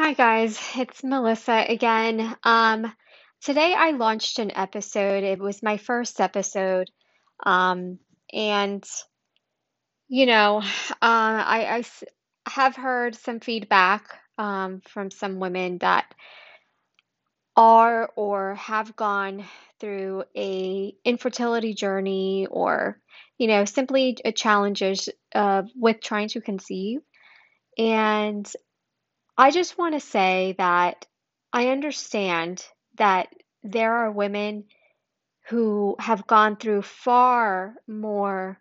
Hi guys, it's Melissa again. Um, today I launched an episode. It was my first episode. Um, and you know, uh, I, I have heard some feedback um, from some women that are or have gone through a infertility journey or, you know, simply challenges uh, with trying to conceive. And I just want to say that I understand that there are women who have gone through far more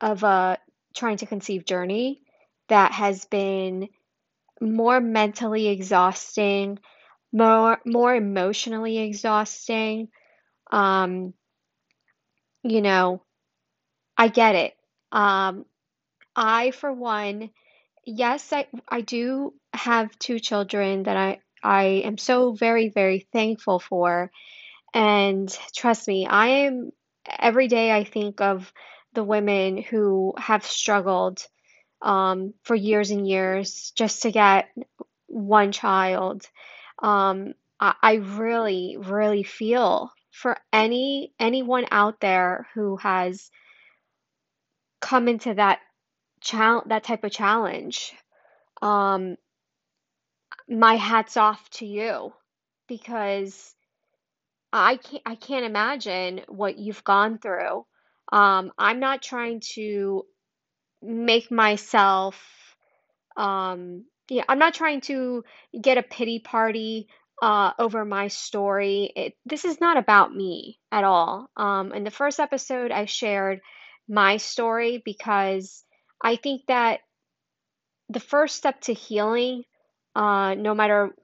of a trying to conceive journey that has been more mentally exhausting, more more emotionally exhausting. Um, you know, I get it. Um, I, for one, yes, I I do have two children that I I am so very, very thankful for. And trust me, I am every day I think of the women who have struggled um, for years and years just to get one child. Um, I, I really, really feel for any anyone out there who has come into that that type of challenge. Um, my hat's off to you because I can't I can't imagine what you've gone through. Um, I'm not trying to make myself um yeah, I'm not trying to get a pity party uh over my story. It, this is not about me at all. Um, in the first episode, I shared my story because I think that the first step to healing, uh, no matter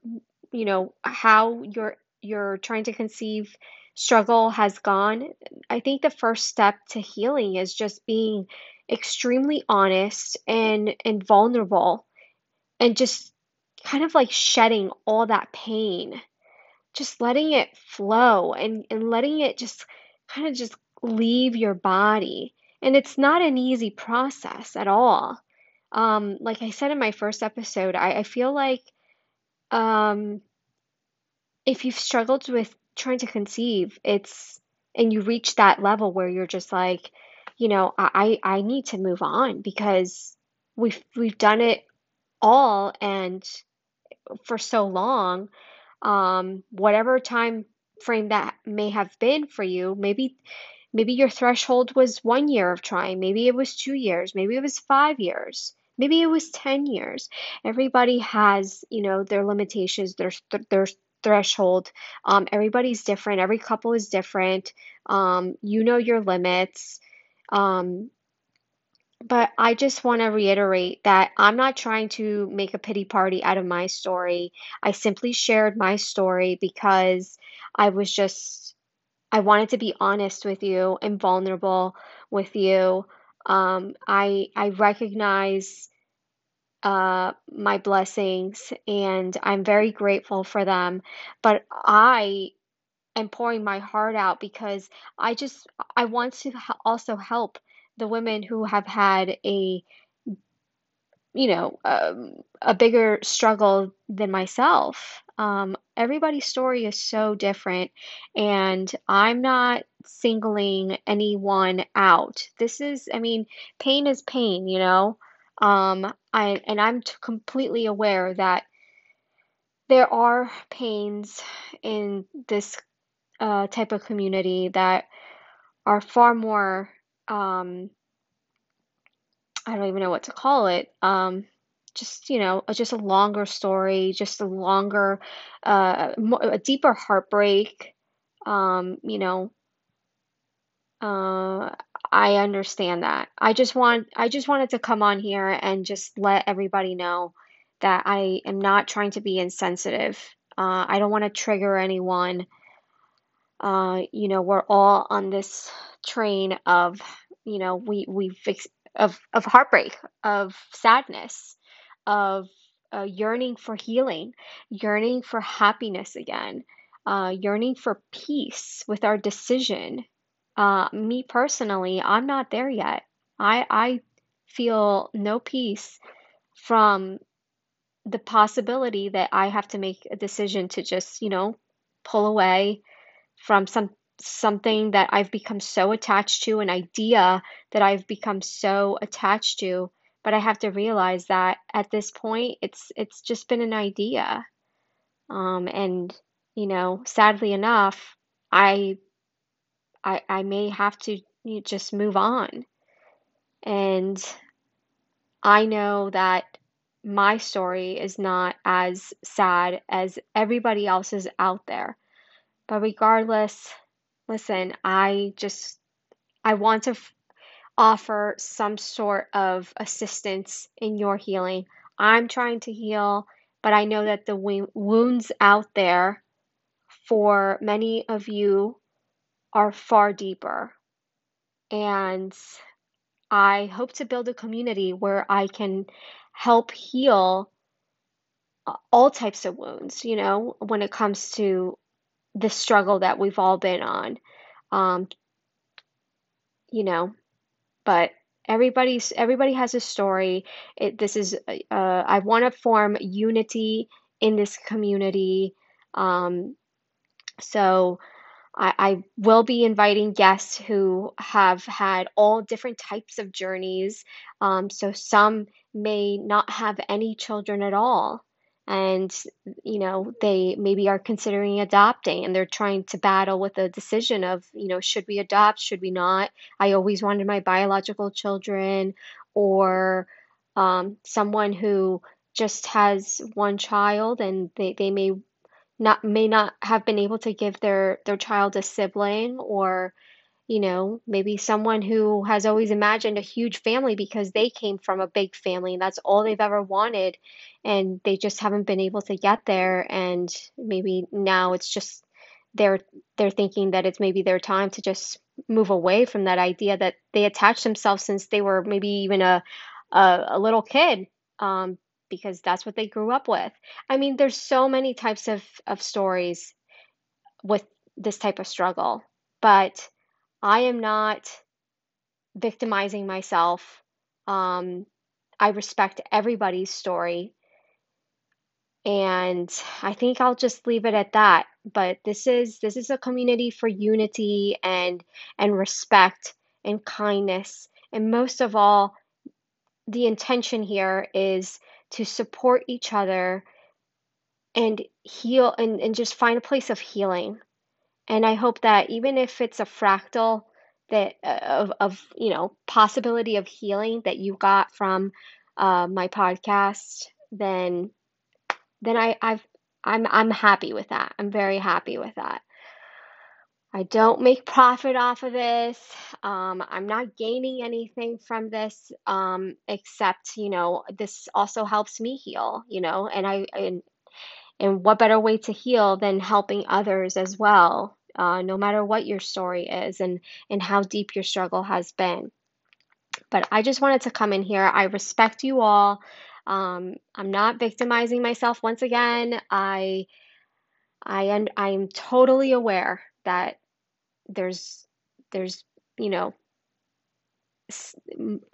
you know how you're you're trying to conceive struggle has gone i think the first step to healing is just being extremely honest and and vulnerable and just kind of like shedding all that pain. Just letting it flow and and letting it just kind of just leave your body and it's not an easy process at all. Um like i said in my first episode i, I feel like um if you've struggled with trying to conceive, it's and you reach that level where you're just like, you know, I I need to move on because we've we've done it all and for so long, um, whatever time frame that may have been for you, maybe maybe your threshold was one year of trying, maybe it was two years, maybe it was five years. Maybe it was 10 years. Everybody has, you know, their limitations, their their threshold. Um, everybody's different. Every couple is different. Um, you know your limits. Um, but I just want to reiterate that I'm not trying to make a pity party out of my story. I simply shared my story because I was just, I wanted to be honest with you and vulnerable with you. Um, I I recognize uh, my blessings and I'm very grateful for them. But I am pouring my heart out because I just I want to also help the women who have had a you know um, a bigger struggle than myself. Um, everybody's story is so different, and I'm not singling anyone out. This is, I mean, pain is pain, you know. Um, I and I'm t completely aware that there are pains in this uh, type of community that are far more um, I don't even know what to call it. Um, just you know, just a longer story, just a longer, uh, a deeper heartbreak. Um, you know, uh, I understand that. I just want, I just wanted to come on here and just let everybody know that I am not trying to be insensitive. Uh, I don't want to trigger anyone. Uh, you know, we're all on this train of, you know, we we've ex of of heartbreak, of sadness, of uh, yearning for healing, yearning for happiness again, uh, yearning for peace with our decision. Uh, me personally, I'm not there yet. I I feel no peace from the possibility that I have to make a decision to just, you know, pull away from some something that I've become so attached to, an idea that I've become so attached to, but I have to realize that at this point it's it's just been an idea. Um, and you know, sadly enough, I I I may have to just move on. And I know that my story is not as sad as everybody else's out there. But regardless, listen, I just I want to offer some sort of assistance in your healing. I'm trying to heal, but I know that the wounds out there for many of you are far deeper. And I hope to build a community where I can help heal uh, all types of wounds, you know, when it comes to the struggle that we've all been on. Um, you know, but everybody's everybody has a story. It, this is uh, I want to form unity in this community. Um, so I, I will be inviting guests who have had all different types of journeys. Um, so some may not have any children at all. And, you know, they maybe are considering adopting and they're trying to battle with the decision of, you know, should we adopt, should we not? I always wanted my biological children, or um, someone who just has one child and they, they may not may not have been able to give their their child a sibling or you know maybe someone who has always imagined a huge family because they came from a big family and that's all they've ever wanted and they just haven't been able to get there and maybe now it's just they're they're thinking that it's maybe their time to just move away from that idea that they attached themselves since they were maybe even a a, a little kid um, because that's what they grew up with. I mean, there's so many types of, of stories with this type of struggle, but I am not victimizing myself. Um, I respect everybody's story. And I think I'll just leave it at that. But this is this is a community for unity and and respect and kindness. And most of all, the intention here is to support each other and heal and, and just find a place of healing. And I hope that even if it's a fractal that uh, of, of you know possibility of healing that you got from uh, my podcast, then then I, I've I'm I'm happy with that. I'm very happy with that. I don't make profit off of this. Um, I'm not gaining anything from this, um, except, you know, this also helps me heal, you know, and I, and, and what better way to heal than helping others as well, uh, no matter what your story is and, and how deep your struggle has been. But I just wanted to come in here. I respect you all. Um, I'm not victimizing myself once again. I, I, am I'm totally aware that there's there's you know s-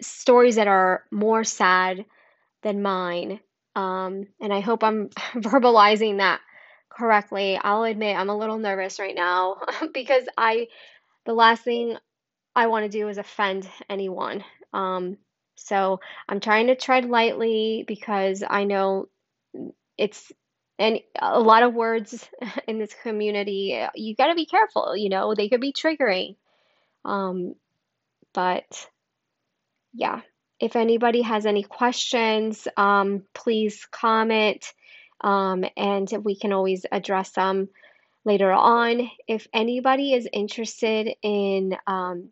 stories that are more sad than mine um, and i hope i'm verbalizing that correctly. I'll admit i'm a little nervous right now because i the last thing i want to do is offend anyone. Um, so i'm trying to tread lightly because i know it's and a lot of words in this community you got to be careful you know they could be triggering. Um, but yeah, if anybody has any questions, um, please comment um, and we can always address them later on. If anybody is interested in um,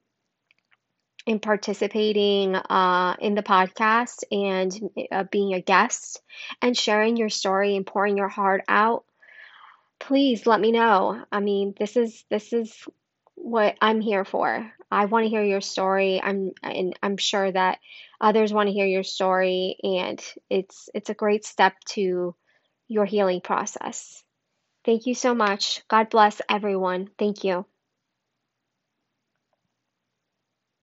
in participating uh, in the podcast and uh, being a guest and sharing your story and pouring your heart out, please let me know. I mean, this is this is what I'm here for. I want to hear your story. I'm and I'm sure that others want to hear your story and it's it's a great step to your healing process. Thank you so much. God bless everyone. Thank you.